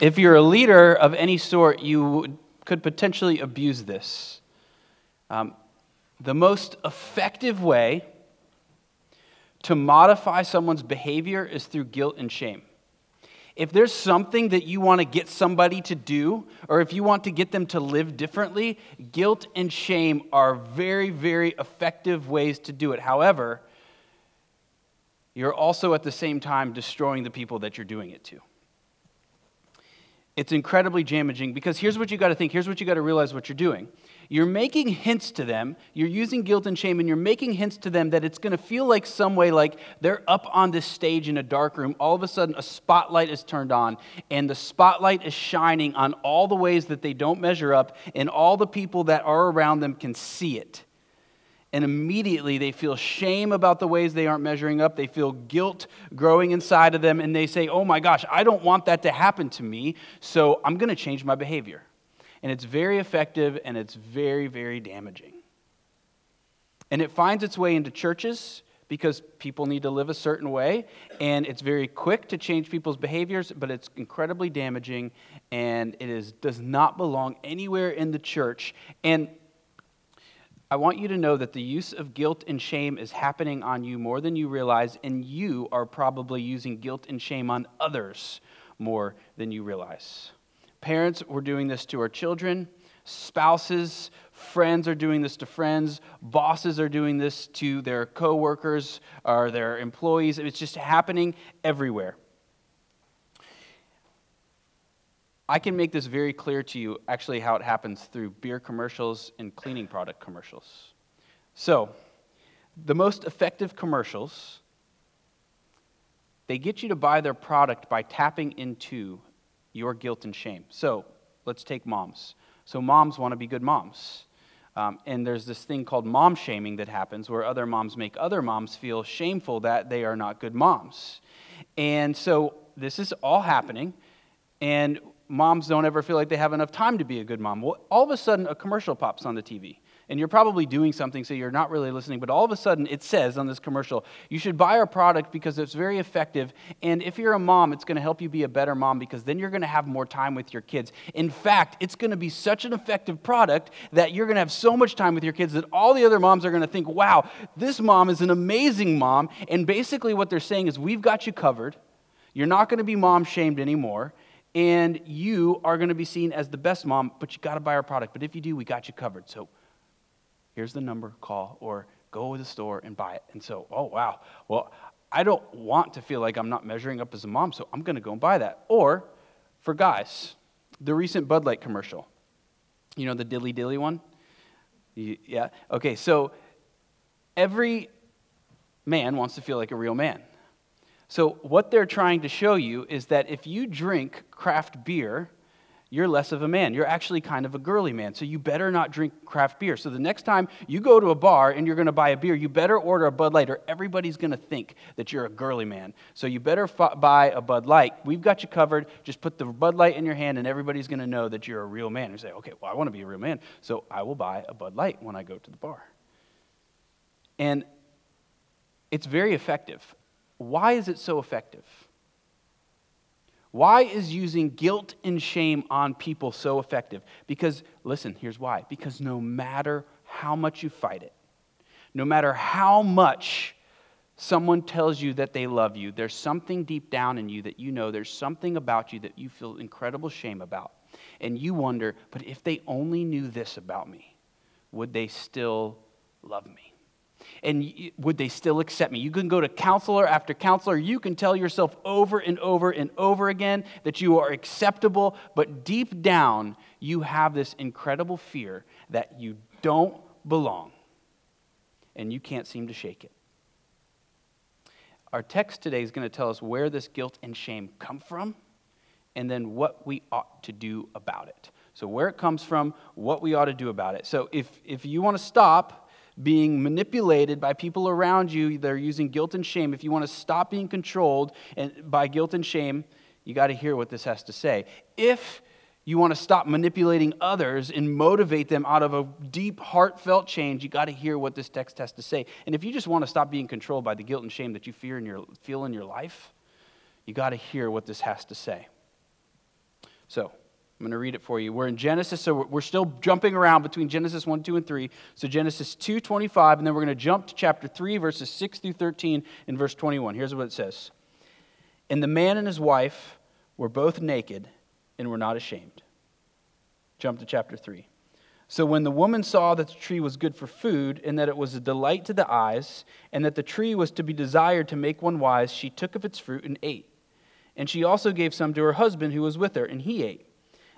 If you're a leader of any sort, you could potentially abuse this. Um, the most effective way to modify someone's behavior is through guilt and shame. If there's something that you want to get somebody to do, or if you want to get them to live differently, guilt and shame are very, very effective ways to do it. However, you're also at the same time destroying the people that you're doing it to. It's incredibly damaging because here's what you got to think, here's what you got to realize what you're doing. You're making hints to them, you're using guilt and shame, and you're making hints to them that it's going to feel like some way like they're up on this stage in a dark room. All of a sudden, a spotlight is turned on, and the spotlight is shining on all the ways that they don't measure up, and all the people that are around them can see it and immediately they feel shame about the ways they aren't measuring up. They feel guilt growing inside of them, and they say, Oh my gosh, I don't want that to happen to me, so I'm going to change my behavior. And it's very effective and it's very, very damaging. And it finds its way into churches because people need to live a certain way, and it's very quick to change people's behaviors, but it's incredibly damaging, and it is, does not belong anywhere in the church. And I want you to know that the use of guilt and shame is happening on you more than you realize, and you are probably using guilt and shame on others more than you realize. Parents, we're doing this to our children. Spouses, friends are doing this to friends. Bosses are doing this to their coworkers or their employees. It's just happening everywhere. I can make this very clear to you actually how it happens through beer commercials and cleaning product commercials. So, the most effective commercials they get you to buy their product by tapping into your guilt and shame. So, let's take moms. So, moms want to be good moms. Um, and there's this thing called mom shaming that happens where other moms make other moms feel shameful that they are not good moms. And so, this is all happening. And moms don't ever feel like they have enough time to be a good mom. Well, all of a sudden, a commercial pops on the TV. And you're probably doing something, so you're not really listening, but all of a sudden it says on this commercial, you should buy our product because it's very effective. And if you're a mom, it's going to help you be a better mom because then you're going to have more time with your kids. In fact, it's going to be such an effective product that you're going to have so much time with your kids that all the other moms are going to think, wow, this mom is an amazing mom. And basically, what they're saying is, we've got you covered. You're not going to be mom shamed anymore and you are going to be seen as the best mom, but you got to buy our product. But if you do, we got you covered. So here's the number, call, or go to the store and buy it. And so, oh, wow. Well, I don't want to feel like I'm not measuring up as a mom, so I'm going to go and buy that. Or for guys, the recent Bud Light commercial. You know the dilly dilly one? Yeah? Okay, so every man wants to feel like a real man. So, what they're trying to show you is that if you drink craft beer, you're less of a man. You're actually kind of a girly man. So, you better not drink craft beer. So, the next time you go to a bar and you're going to buy a beer, you better order a Bud Light or everybody's going to think that you're a girly man. So, you better f- buy a Bud Light. We've got you covered. Just put the Bud Light in your hand and everybody's going to know that you're a real man. You say, okay, well, I want to be a real man. So, I will buy a Bud Light when I go to the bar. And it's very effective. Why is it so effective? Why is using guilt and shame on people so effective? Because, listen, here's why. Because no matter how much you fight it, no matter how much someone tells you that they love you, there's something deep down in you that you know, there's something about you that you feel incredible shame about. And you wonder, but if they only knew this about me, would they still love me? And would they still accept me? You can go to counselor after counselor. You can tell yourself over and over and over again that you are acceptable, but deep down, you have this incredible fear that you don't belong. And you can't seem to shake it. Our text today is going to tell us where this guilt and shame come from and then what we ought to do about it. So, where it comes from, what we ought to do about it. So, if, if you want to stop, being manipulated by people around you that are using guilt and shame, if you want to stop being controlled and, by guilt and shame, you got to hear what this has to say. If you want to stop manipulating others and motivate them out of a deep, heartfelt change, you got to hear what this text has to say. And if you just want to stop being controlled by the guilt and shame that you fear in your, feel in your life, you got to hear what this has to say. So, I'm going to read it for you. We're in Genesis, so we're still jumping around between Genesis 1, 2, and 3. So Genesis 2, 25, and then we're going to jump to chapter 3, verses 6 through 13, and verse 21. Here's what it says And the man and his wife were both naked and were not ashamed. Jump to chapter 3. So when the woman saw that the tree was good for food, and that it was a delight to the eyes, and that the tree was to be desired to make one wise, she took of its fruit and ate. And she also gave some to her husband who was with her, and he ate.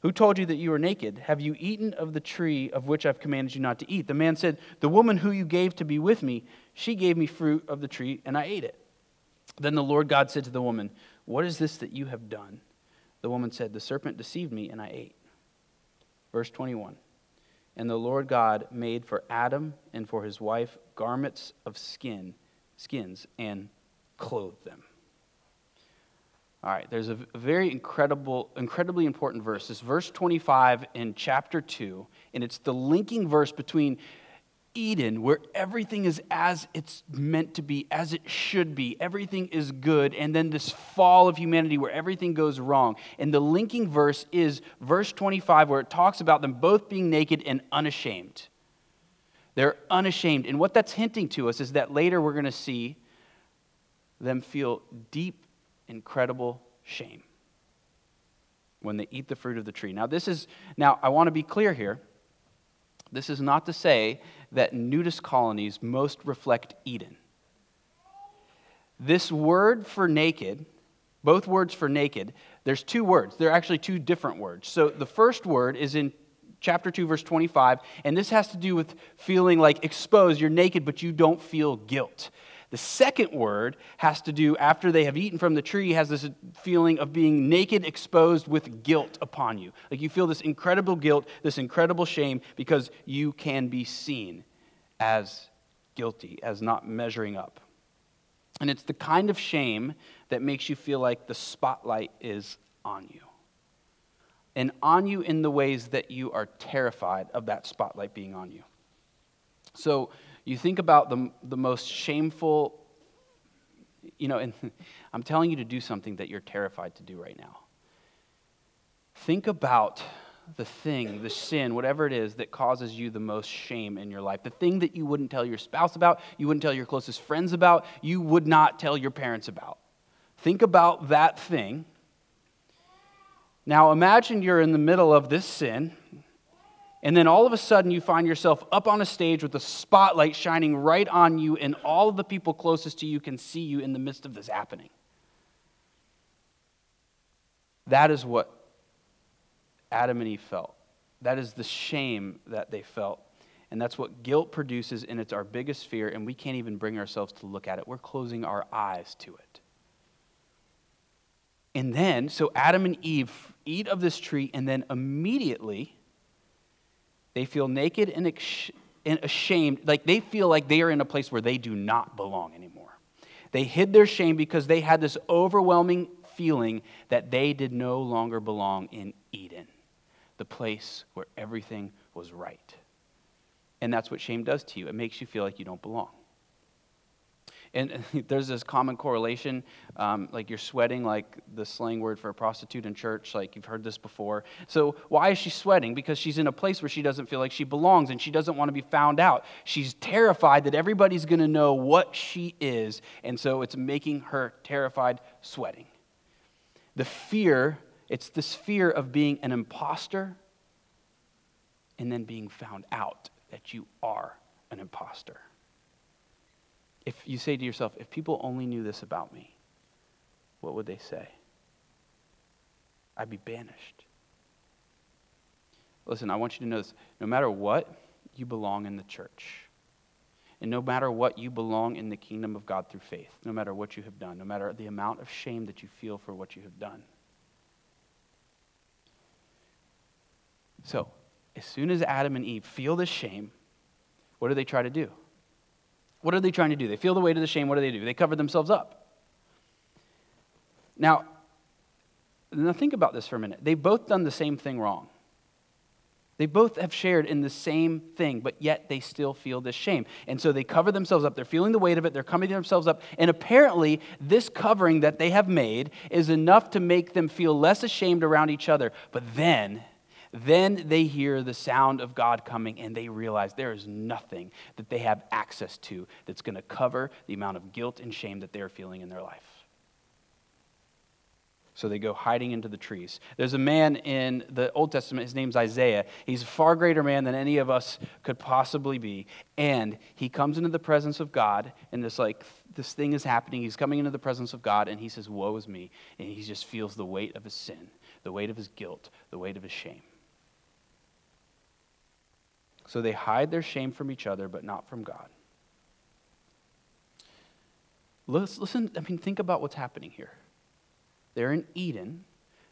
who told you that you were naked? Have you eaten of the tree of which I've commanded you not to eat? The man said, The woman who you gave to be with me, she gave me fruit of the tree, and I ate it. Then the Lord God said to the woman, What is this that you have done? The woman said, The serpent deceived me, and I ate. Verse 21 And the Lord God made for Adam and for his wife garments of skin, skins, and clothed them. All right, there's a very incredible, incredibly important verse. This verse 25 in chapter 2, and it's the linking verse between Eden, where everything is as it's meant to be, as it should be, everything is good, and then this fall of humanity where everything goes wrong. And the linking verse is verse 25, where it talks about them both being naked and unashamed. They're unashamed. And what that's hinting to us is that later we're going to see them feel deep incredible shame when they eat the fruit of the tree. Now, this is, now, I want to be clear here. This is not to say that nudist colonies most reflect Eden. This word for naked, both words for naked, there's two words. They're actually two different words. So the first word is in chapter 2, verse 25, and this has to do with feeling like exposed. You're naked, but you don't feel guilt. The second word has to do, after they have eaten from the tree, has this feeling of being naked, exposed with guilt upon you. Like you feel this incredible guilt, this incredible shame, because you can be seen as guilty, as not measuring up. And it's the kind of shame that makes you feel like the spotlight is on you. And on you in the ways that you are terrified of that spotlight being on you. So, you think about the, the most shameful, you know, and I'm telling you to do something that you're terrified to do right now. Think about the thing, the sin, whatever it is that causes you the most shame in your life. The thing that you wouldn't tell your spouse about, you wouldn't tell your closest friends about, you would not tell your parents about. Think about that thing. Now imagine you're in the middle of this sin and then all of a sudden, you find yourself up on a stage with the spotlight shining right on you, and all of the people closest to you can see you in the midst of this happening. That is what Adam and Eve felt. That is the shame that they felt. And that's what guilt produces, and it's our biggest fear, and we can't even bring ourselves to look at it. We're closing our eyes to it. And then, so Adam and Eve eat of this tree, and then immediately, they feel naked and, and ashamed, like they feel like they are in a place where they do not belong anymore. They hid their shame because they had this overwhelming feeling that they did no longer belong in Eden, the place where everything was right. And that's what shame does to you. It makes you feel like you don't belong. And there's this common correlation, um, like you're sweating, like the slang word for a prostitute in church, like you've heard this before. So, why is she sweating? Because she's in a place where she doesn't feel like she belongs and she doesn't want to be found out. She's terrified that everybody's going to know what she is, and so it's making her terrified, sweating. The fear, it's this fear of being an imposter and then being found out that you are an imposter if you say to yourself, if people only knew this about me, what would they say? I'd be banished. Listen, I want you to know this. No matter what, you belong in the church. And no matter what, you belong in the kingdom of God through faith, no matter what you have done, no matter the amount of shame that you feel for what you have done. So, as soon as Adam and Eve feel this shame, what do they try to do? What are they trying to do? They feel the weight of the shame. What do they do? They cover themselves up. Now, now think about this for a minute. They've both done the same thing wrong. They both have shared in the same thing, but yet they still feel this shame. And so they cover themselves up. They're feeling the weight of it. They're covering themselves up. And apparently, this covering that they have made is enough to make them feel less ashamed around each other. But then, then they hear the sound of God coming and they realize there is nothing that they have access to that's going to cover the amount of guilt and shame that they're feeling in their life. So they go hiding into the trees. There's a man in the Old Testament, his name's Isaiah. He's a far greater man than any of us could possibly be. And he comes into the presence of God, and this like this thing is happening. He's coming into the presence of God, and he says, Woe is me. And he just feels the weight of his sin, the weight of his guilt, the weight of his shame. So they hide their shame from each other, but not from God. Listen, I mean, think about what's happening here. They're in Eden,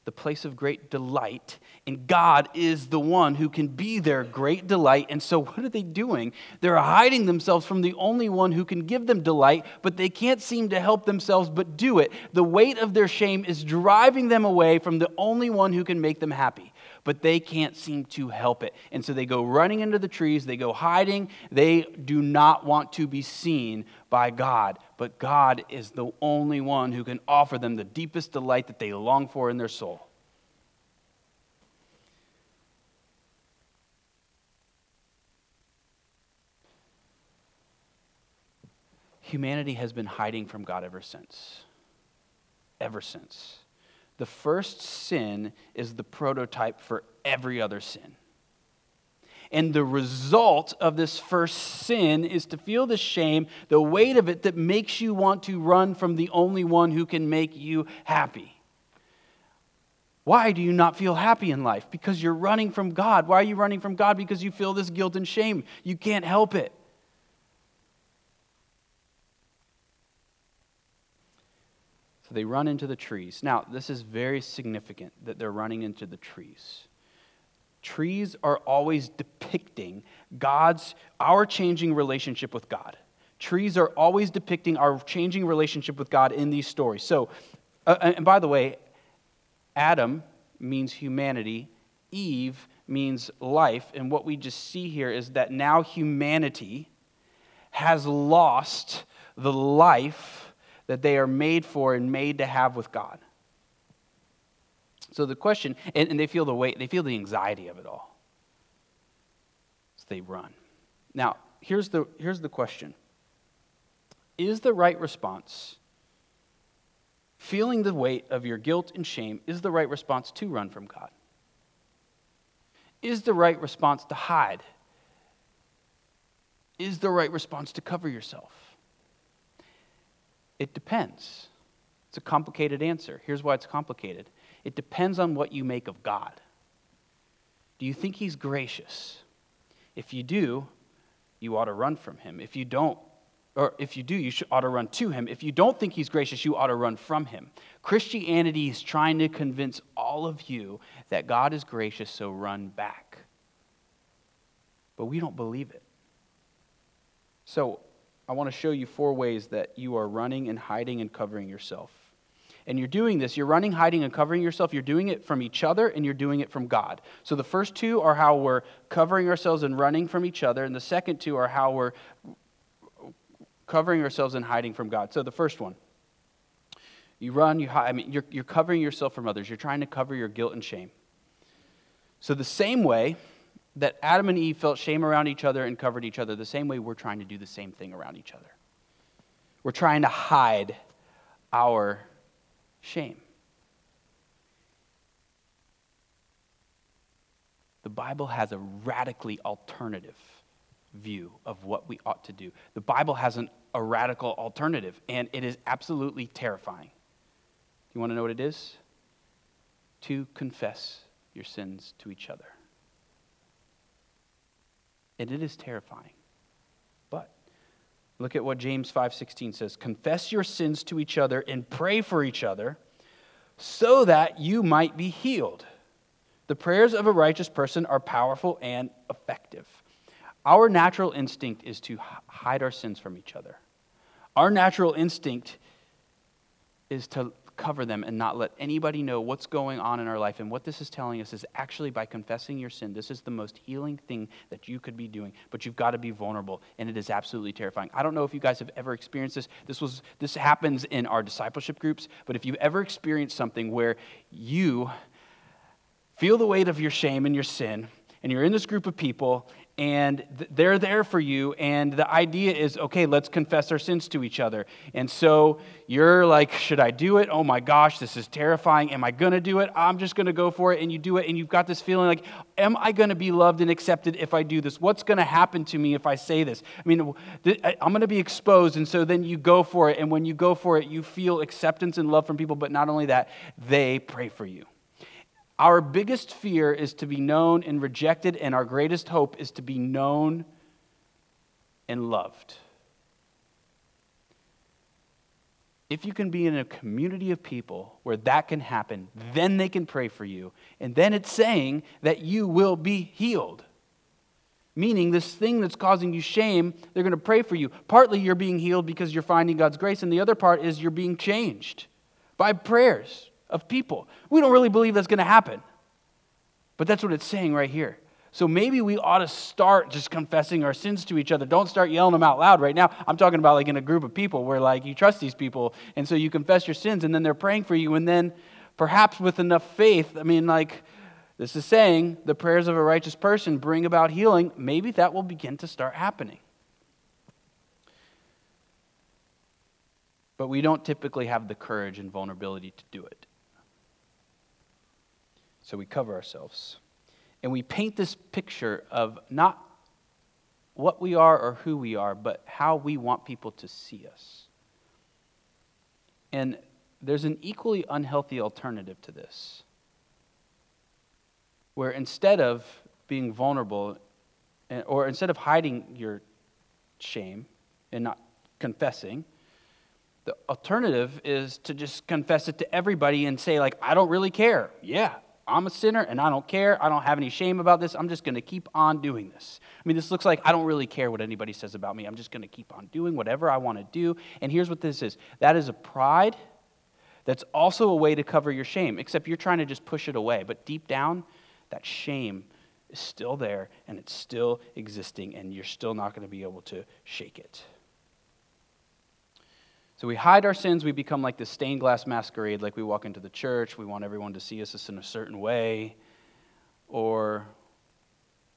the place of great delight, and God is the one who can be their great delight. And so, what are they doing? They're hiding themselves from the only one who can give them delight, but they can't seem to help themselves but do it. The weight of their shame is driving them away from the only one who can make them happy but they can't seem to help it. And so they go running into the trees, they go hiding. They do not want to be seen by God, but God is the only one who can offer them the deepest delight that they long for in their soul. Humanity has been hiding from God ever since. Ever since the first sin is the prototype for every other sin. And the result of this first sin is to feel the shame, the weight of it that makes you want to run from the only one who can make you happy. Why do you not feel happy in life? Because you're running from God. Why are you running from God? Because you feel this guilt and shame. You can't help it. So they run into the trees. Now, this is very significant that they're running into the trees. Trees are always depicting God's, our changing relationship with God. Trees are always depicting our changing relationship with God in these stories. So, uh, and by the way, Adam means humanity, Eve means life. And what we just see here is that now humanity has lost the life that they are made for and made to have with God. So the question, and, and they feel the weight, they feel the anxiety of it all. So they run. Now, here's the, here's the question Is the right response, feeling the weight of your guilt and shame, is the right response to run from God? Is the right response to hide? Is the right response to cover yourself? It depends. It's a complicated answer. Here's why it's complicated it depends on what you make of God. Do you think He's gracious? If you do, you ought to run from Him. If you don't, or if you do, you should, ought to run to Him. If you don't think He's gracious, you ought to run from Him. Christianity is trying to convince all of you that God is gracious, so run back. But we don't believe it. So I want to show you four ways that you are running and hiding and covering yourself. And you're doing this, you're running, hiding, and covering yourself. You're doing it from each other and you're doing it from God. So the first two are how we're covering ourselves and running from each other, and the second two are how we're covering ourselves and hiding from God. So the first one, you run, you hide, I mean, you're, you're covering yourself from others. You're trying to cover your guilt and shame. So the same way, that Adam and Eve felt shame around each other and covered each other the same way we're trying to do the same thing around each other. We're trying to hide our shame. The Bible has a radically alternative view of what we ought to do. The Bible has an, a radical alternative, and it is absolutely terrifying. You want to know what it is? To confess your sins to each other. And it is terrifying. But look at what James 5:16 says, "Confess your sins to each other and pray for each other so that you might be healed." The prayers of a righteous person are powerful and effective. Our natural instinct is to hide our sins from each other. Our natural instinct is to cover them and not let anybody know what's going on in our life. And what this is telling us is actually by confessing your sin, this is the most healing thing that you could be doing. But you've got to be vulnerable, and it is absolutely terrifying. I don't know if you guys have ever experienced this. This was this happens in our discipleship groups, but if you've ever experienced something where you feel the weight of your shame and your sin, and you're in this group of people and they're there for you and the idea is okay let's confess our sins to each other. And so you're like should i do it? Oh my gosh this is terrifying. Am i going to do it? I'm just going to go for it and you do it and you've got this feeling like am i going to be loved and accepted if i do this? What's going to happen to me if i say this? I mean i'm going to be exposed and so then you go for it and when you go for it you feel acceptance and love from people but not only that they pray for you our biggest fear is to be known and rejected, and our greatest hope is to be known and loved. If you can be in a community of people where that can happen, then they can pray for you. And then it's saying that you will be healed. Meaning, this thing that's causing you shame, they're going to pray for you. Partly you're being healed because you're finding God's grace, and the other part is you're being changed by prayers of people. We don't really believe that's going to happen. But that's what it's saying right here. So maybe we ought to start just confessing our sins to each other. Don't start yelling them out loud right now. I'm talking about like in a group of people where like you trust these people and so you confess your sins and then they're praying for you and then perhaps with enough faith, I mean like this is saying the prayers of a righteous person bring about healing, maybe that will begin to start happening. But we don't typically have the courage and vulnerability to do it. So we cover ourselves. And we paint this picture of not what we are or who we are, but how we want people to see us. And there's an equally unhealthy alternative to this, where instead of being vulnerable, eh, or instead of hiding your shame and not confessing, the alternative is to just confess it to everybody and say, like, I don't really care. Yeah, I'm a sinner and I don't care. I don't have any shame about this. I'm just going to keep on doing this. I mean, this looks like I don't really care what anybody says about me. I'm just going to keep on doing whatever I want to do. And here's what this is that is a pride that's also a way to cover your shame, except you're trying to just push it away. But deep down, that shame is still there and it's still existing, and you're still not going to be able to shake it. So we hide our sins, we become like this stained glass masquerade, like we walk into the church, we want everyone to see us in a certain way, or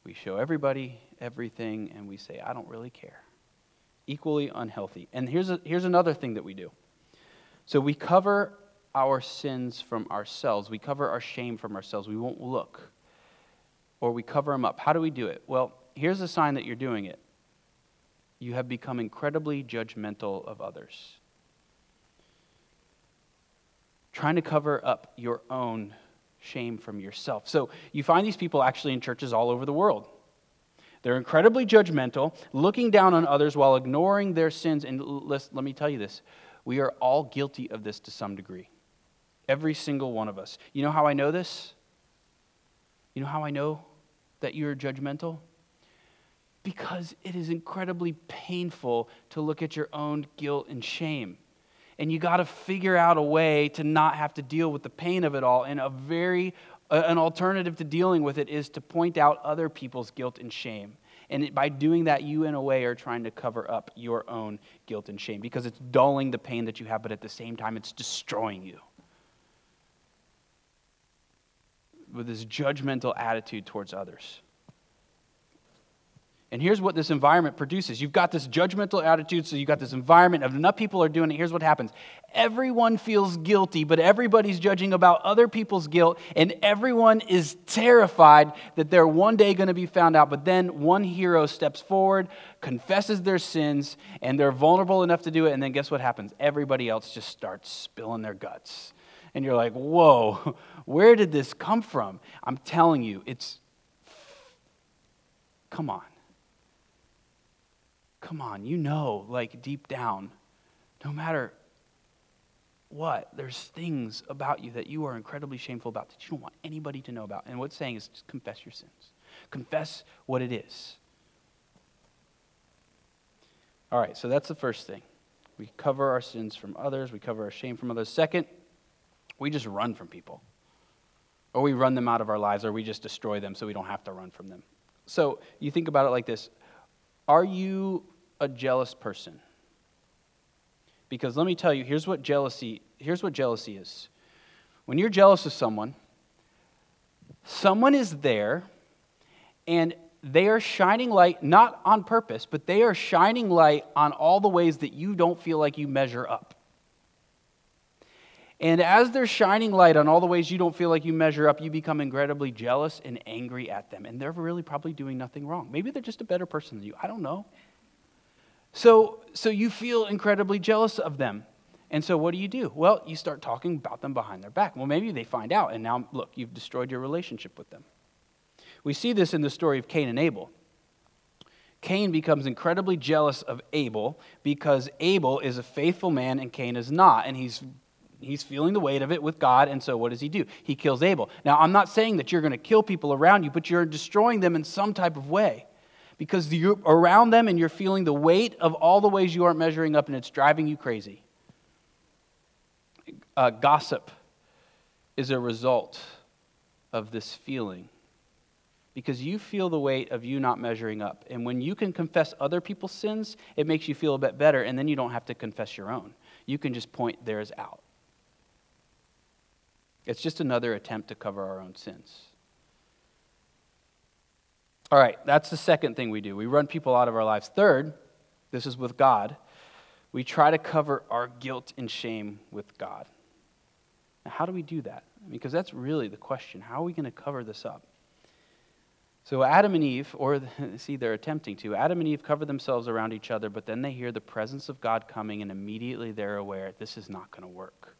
we show everybody everything and we say, I don't really care. Equally unhealthy. And here's, a, here's another thing that we do. So we cover our sins from ourselves, we cover our shame from ourselves, we won't look, or we cover them up. How do we do it? Well, here's a sign that you're doing it. You have become incredibly judgmental of others trying to cover up your own shame from yourself. So you find these people actually in churches all over the world. They're incredibly judgmental, looking down on others while ignoring their sins. And let, me tell you this we are all guilty of this to some degree. Every single one of us. You know how I know this? You know how I know that you're judgmental? Because it is incredibly painful to look at your own guilt and shame and you got to figure out a way to not have to deal with the pain of it all. And a very an alternative to dealing with it is to point out other people's guilt and shame. And by doing that, you, in a way, are trying to cover up your own guilt and shame because it's dulling the pain that you have, but at the same time, it's destroying you. With this judgmental attitude towards others. And here's what this environment produces. You've got this judgmental attitude, so you've got this environment of enough people are doing it. Here's what happens everyone feels guilty, but everybody's judging about other people's guilt, and everyone is terrified that they're one day going to be found out. But then one hero steps forward, confesses their sins, and they're vulnerable enough to do it. And then guess what happens? Everybody else just starts spilling their guts. And you're like, whoa, where did this come from? I'm telling you, it's. Come on. Come on, you know, like deep down, no matter what? There's things about you that you are incredibly shameful about that you don't want anybody to know about. And what's saying is just confess your sins. Confess what it is. All right, so that's the first thing. We cover our sins from others, we cover our shame from others. Second, we just run from people. Or we run them out of our lives, or we just destroy them so we don't have to run from them. So you think about it like this Are you a jealous person? Because let me tell you, here's what jealousy, here's what jealousy is. When you're jealous of someone, someone is there and they are shining light, not on purpose, but they are shining light on all the ways that you don't feel like you measure up. And as they're shining light on all the ways you don't feel like you measure up, you become incredibly jealous and angry at them. And they're really probably doing nothing wrong. Maybe they're just a better person than you. I don't know. So, so you feel incredibly jealous of them. And so what do you do? Well, you start talking about them behind their back. Well, maybe they find out, and now, look, you've destroyed your relationship with them. We see this in the story of Cain and Abel. Cain becomes incredibly jealous of Abel because Abel is a faithful man and Cain is not. And he's, he's feeling the weight of it with God. And so what does he do? He kills Abel. Now, I'm not saying that you're going to kill people around you, but you're destroying them in some type of way because you're around them and you're feeling the weight of all the ways you aren't measuring up and it's driving you crazy. Uh, gossip is a result of this feeling because you feel the weight of you not measuring up. And when you can confess other people's sins, it makes you feel a bit better, and then you don't have to confess your own. You can just point theirs out. It's just another attempt to cover our own sins. All right, that's the second thing we do. We run people out of our lives. Third, this is with God, we try to cover our guilt and shame with God. Now, how do we do that? Because that's really the question. How are we going to cover this up? So, Adam and Eve, or see, they're attempting to, Adam and Eve cover themselves around each other, but then they hear the presence of God coming, and immediately they're aware this is not going to work.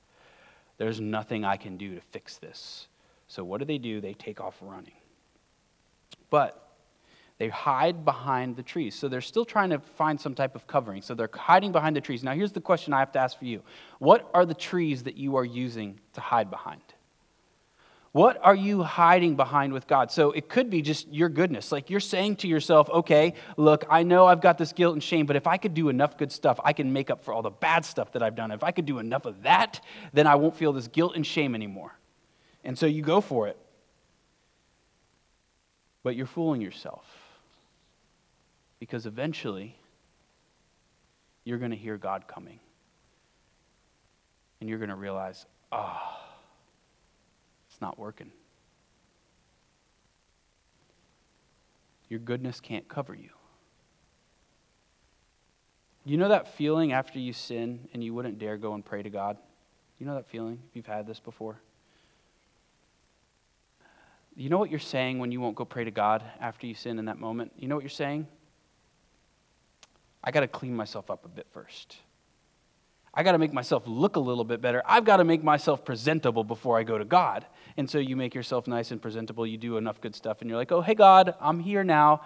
There's nothing I can do to fix this. So, what do they do? They take off running. But they hide behind the trees. So they're still trying to find some type of covering. So they're hiding behind the trees. Now, here's the question I have to ask for you What are the trees that you are using to hide behind? What are you hiding behind with God? So it could be just your goodness. Like you're saying to yourself, okay, look, I know I've got this guilt and shame, but if I could do enough good stuff, I can make up for all the bad stuff that I've done. If I could do enough of that, then I won't feel this guilt and shame anymore. And so you go for it. But you're fooling yourself. Because eventually, you're going to hear God coming. And you're going to realize, ah, oh, not working. Your goodness can't cover you. You know that feeling after you sin and you wouldn't dare go and pray to God? You know that feeling if you've had this before? You know what you're saying when you won't go pray to God after you sin in that moment? You know what you're saying? I got to clean myself up a bit first. I got to make myself look a little bit better. I've got to make myself presentable before I go to God. And so you make yourself nice and presentable. You do enough good stuff, and you're like, oh, hey, God, I'm here now.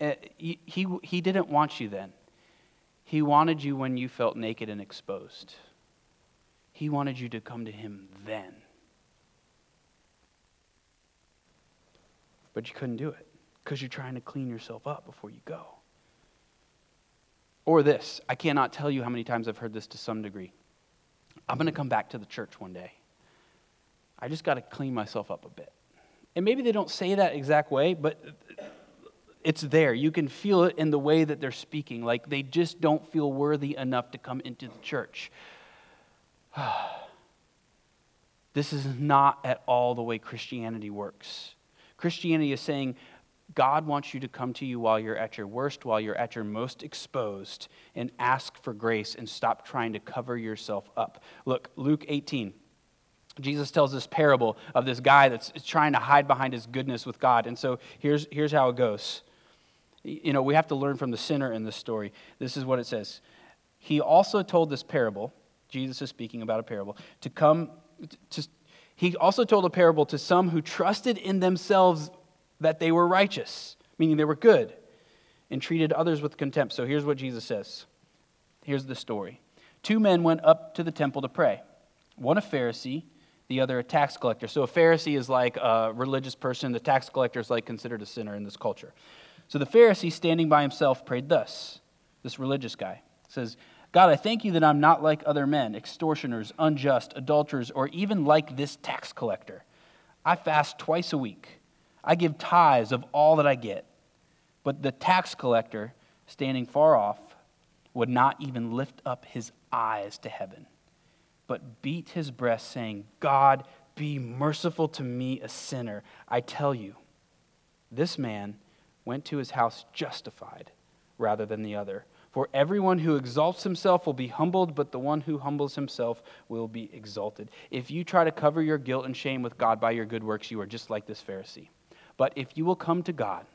Uh, he, he, he didn't want you then. He wanted you when you felt naked and exposed. He wanted you to come to Him then. But you couldn't do it because you're trying to clean yourself up before you go. Or this I cannot tell you how many times I've heard this to some degree. I'm going to come back to the church one day. I just got to clean myself up a bit. And maybe they don't say that exact way, but it's there. You can feel it in the way that they're speaking. Like they just don't feel worthy enough to come into the church. this is not at all the way Christianity works. Christianity is saying, God wants you to come to you while you're at your worst, while you're at your most exposed, and ask for grace and stop trying to cover yourself up. Look, Luke 18. Jesus tells this parable of this guy that's trying to hide behind his goodness with God. And so here's, here's how it goes. You know, we have to learn from the sinner in this story. This is what it says. He also told this parable, Jesus is speaking about a parable, to come to, he also told a parable to some who trusted in themselves that they were righteous, meaning they were good, and treated others with contempt. So here's what Jesus says. Here's the story. Two men went up to the temple to pray. one a Pharisee, the other a tax collector. So a Pharisee is like a religious person, the tax collector is like considered a sinner in this culture. So the Pharisee, standing by himself, prayed thus. This religious guy says, God, I thank you that I'm not like other men, extortioners, unjust, adulterers, or even like this tax collector. I fast twice a week. I give tithes of all that I get. But the tax collector, standing far off, would not even lift up his eyes to heaven, but beat his breast, saying, God, be merciful to me, a sinner. I tell you, this man went to his house justified rather than the other. For everyone who exalts himself will be humbled, but the one who humbles himself will be exalted. If you try to cover your guilt and shame with God by your good works, you are just like this Pharisee. But if you will come to God,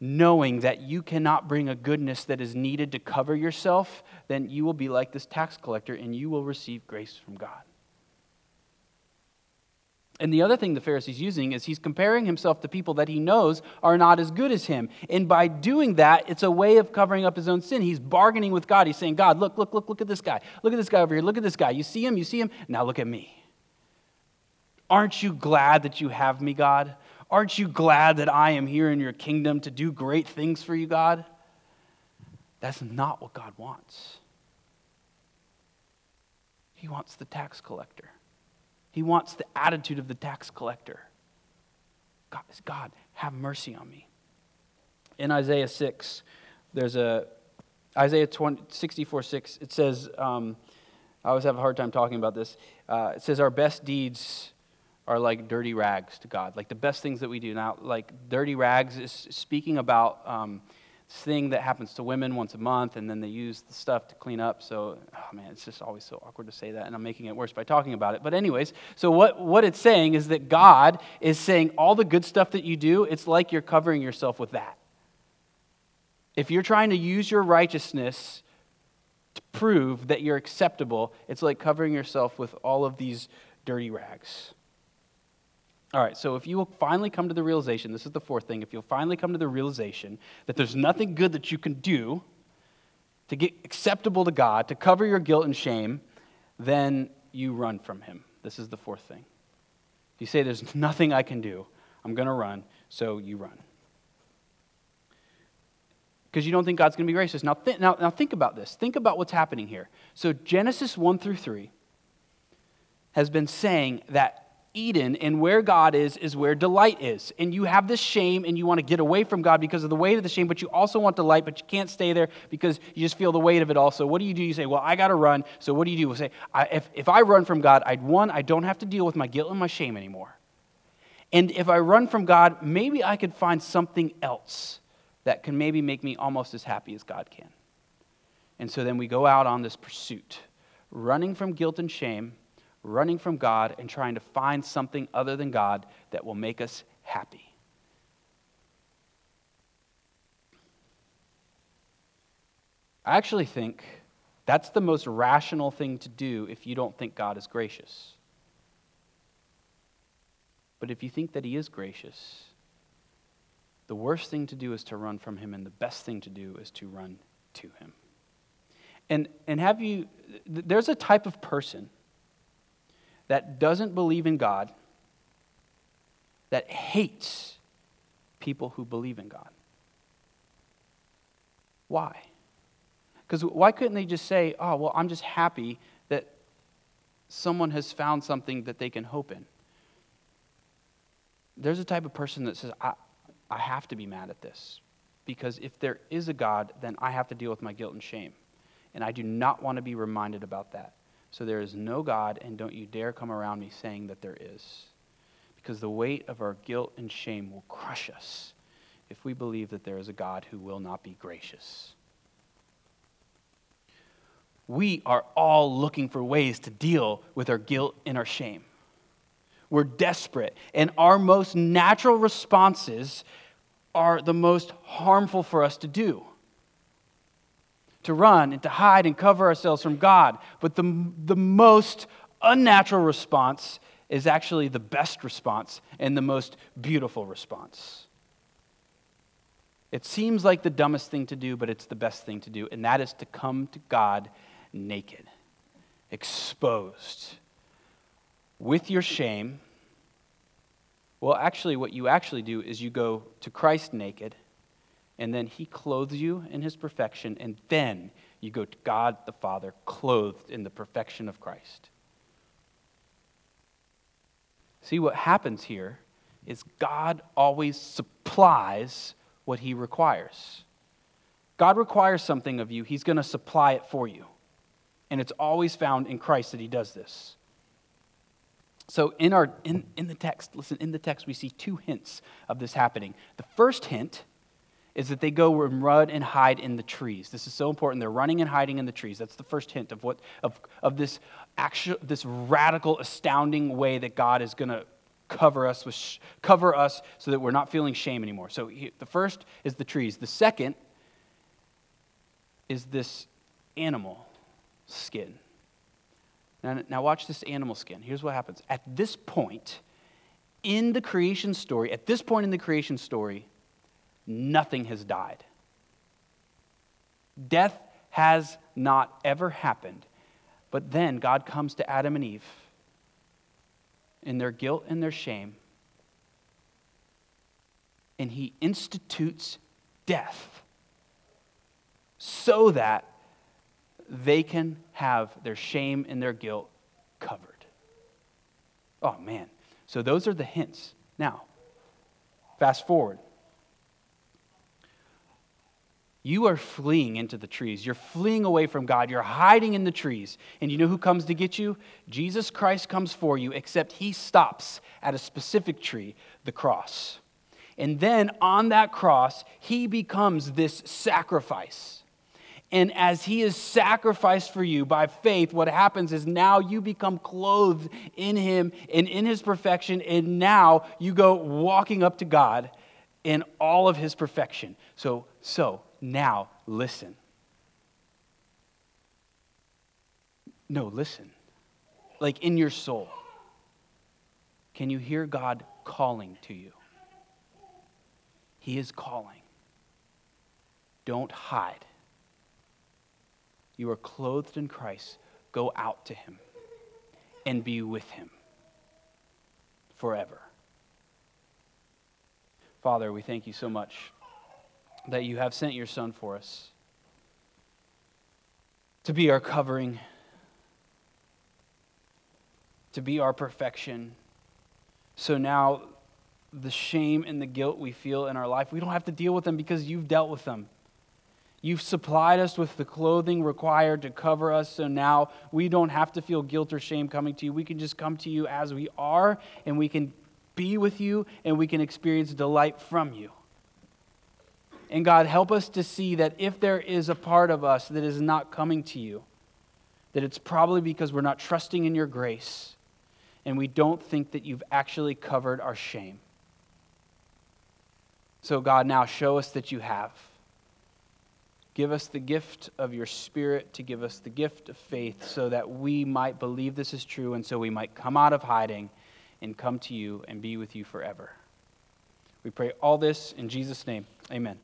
knowing that you cannot bring a goodness that is needed to cover yourself, then you will be like this tax collector and you will receive grace from God. And the other thing the Pharisee's using is he's comparing himself to people that he knows are not as good as him. And by doing that, it's a way of covering up his own sin. He's bargaining with God. He's saying, God, look, look, look, look at this guy. Look at this guy over here. Look at this guy. You see him? You see him? Now look at me. Aren't you glad that you have me, God? Aren't you glad that I am here in your kingdom to do great things for you, God? That's not what God wants. He wants the tax collector. He wants the attitude of the tax collector. God, God, have mercy on me. In Isaiah 6, there's a, Isaiah 20, 64 6, it says, um, I always have a hard time talking about this. Uh, it says, Our best deeds are like dirty rags to God. Like the best things that we do now, like dirty rags is speaking about um, this thing that happens to women once a month, and then they use the stuff to clean up. So, oh man, it's just always so awkward to say that, and I'm making it worse by talking about it. But, anyways, so what, what it's saying is that God is saying all the good stuff that you do, it's like you're covering yourself with that. If you're trying to use your righteousness to prove that you're acceptable, it's like covering yourself with all of these dirty rags. All right, so if you will finally come to the realization, this is the fourth thing, if you'll finally come to the realization that there's nothing good that you can do to get acceptable to God, to cover your guilt and shame, then you run from Him. This is the fourth thing. If you say, There's nothing I can do, I'm going to run, so you run. Because you don't think God's going to be gracious. Now, th- now, now, think about this. Think about what's happening here. So, Genesis 1 through 3 has been saying that Eden and where God is, is where delight is. And you have this shame and you want to get away from God because of the weight of the shame, but you also want delight, but you can't stay there because you just feel the weight of it all. So what do you do? You say, Well, I got to run. So what do you do? You say, if, if I run from God, I'd one, I don't have to deal with my guilt and my shame anymore. And if I run from God, maybe I could find something else that can maybe make me almost as happy as God can. And so then we go out on this pursuit, running from guilt and shame running from God and trying to find something other than God that will make us happy. I actually think that's the most rational thing to do if you don't think God is gracious. But if you think that He is gracious, the worst thing to do is to run from Him, and the best thing to do is to run to Him. And, and have you, there's a type of person that doesn't believe in God, that hates people who believe in God. Why? Because why couldn't they just say, oh, well, I'm just happy that someone has found something that they can hope in? There's a type of person that says, I, I have to be mad at this. Because if there is a God, then I have to deal with my guilt and shame. And I do not want to be reminded about that. So there is no God, and don't you dare come around me saying that there is. Because the weight of our guilt and shame will crush us if we believe that there is a God who will not be gracious. We are all looking for ways to deal with our guilt and our shame. We're desperate, and our most natural responses are the most harmful for us to do to run and to hide and cover ourselves from God. But the, the most unnatural response is actually the best response and the most beautiful response. It seems like the dumbest thing to do, but it's the best thing to do, and that is to come to God naked, exposed, with your shame. Well, actually, what you actually do is you go to Christ naked, and then He clothes you in His perfection, and then you go to God the Father clothed in the perfection of Christ. See, what happens here is God always supplies what He requires. God requires something of you, He's going to supply it for you. And it's always found in Christ that He does this. So in our in, in the text, listen, in the text we see two hints of this happening. The first hint is that they go and run and hide in the trees. This is so important. They're running and hiding in the trees. That's the first hint of what of, of this actual this radical, astounding way that God is going to cover us with cover us so that we're not feeling shame anymore. So he, the first is the trees. The second is this animal skin. Now, now, watch this animal skin. Here's what happens. At this point in the creation story, at this point in the creation story, nothing has died. Death has not ever happened. But then God comes to Adam and Eve in their guilt and their shame, and he institutes death so that they can have their shame and their guilt covered. Oh, man. So those are the hints. Now, fast forward. You are fleeing into the trees. You're fleeing away from God. You're hiding in the trees. And you know who comes to get you? Jesus Christ comes for you, except he stops at a specific tree, the cross. And then on that cross, he becomes this sacrifice. And as he is sacrificed for you by faith, what happens is now you become clothed in him and in his perfection. And now you go walking up to God in all of his perfection. So, so now listen. No, listen. Like in your soul. Can you hear God calling to you? He is calling. Don't hide. You are clothed in Christ. Go out to him and be with him forever. Father, we thank you so much that you have sent your Son for us to be our covering, to be our perfection. So now, the shame and the guilt we feel in our life, we don't have to deal with them because you've dealt with them. You've supplied us with the clothing required to cover us, so now we don't have to feel guilt or shame coming to you. We can just come to you as we are, and we can be with you, and we can experience delight from you. And God, help us to see that if there is a part of us that is not coming to you, that it's probably because we're not trusting in your grace, and we don't think that you've actually covered our shame. So, God, now show us that you have. Give us the gift of your Spirit to give us the gift of faith so that we might believe this is true and so we might come out of hiding and come to you and be with you forever. We pray all this in Jesus' name. Amen.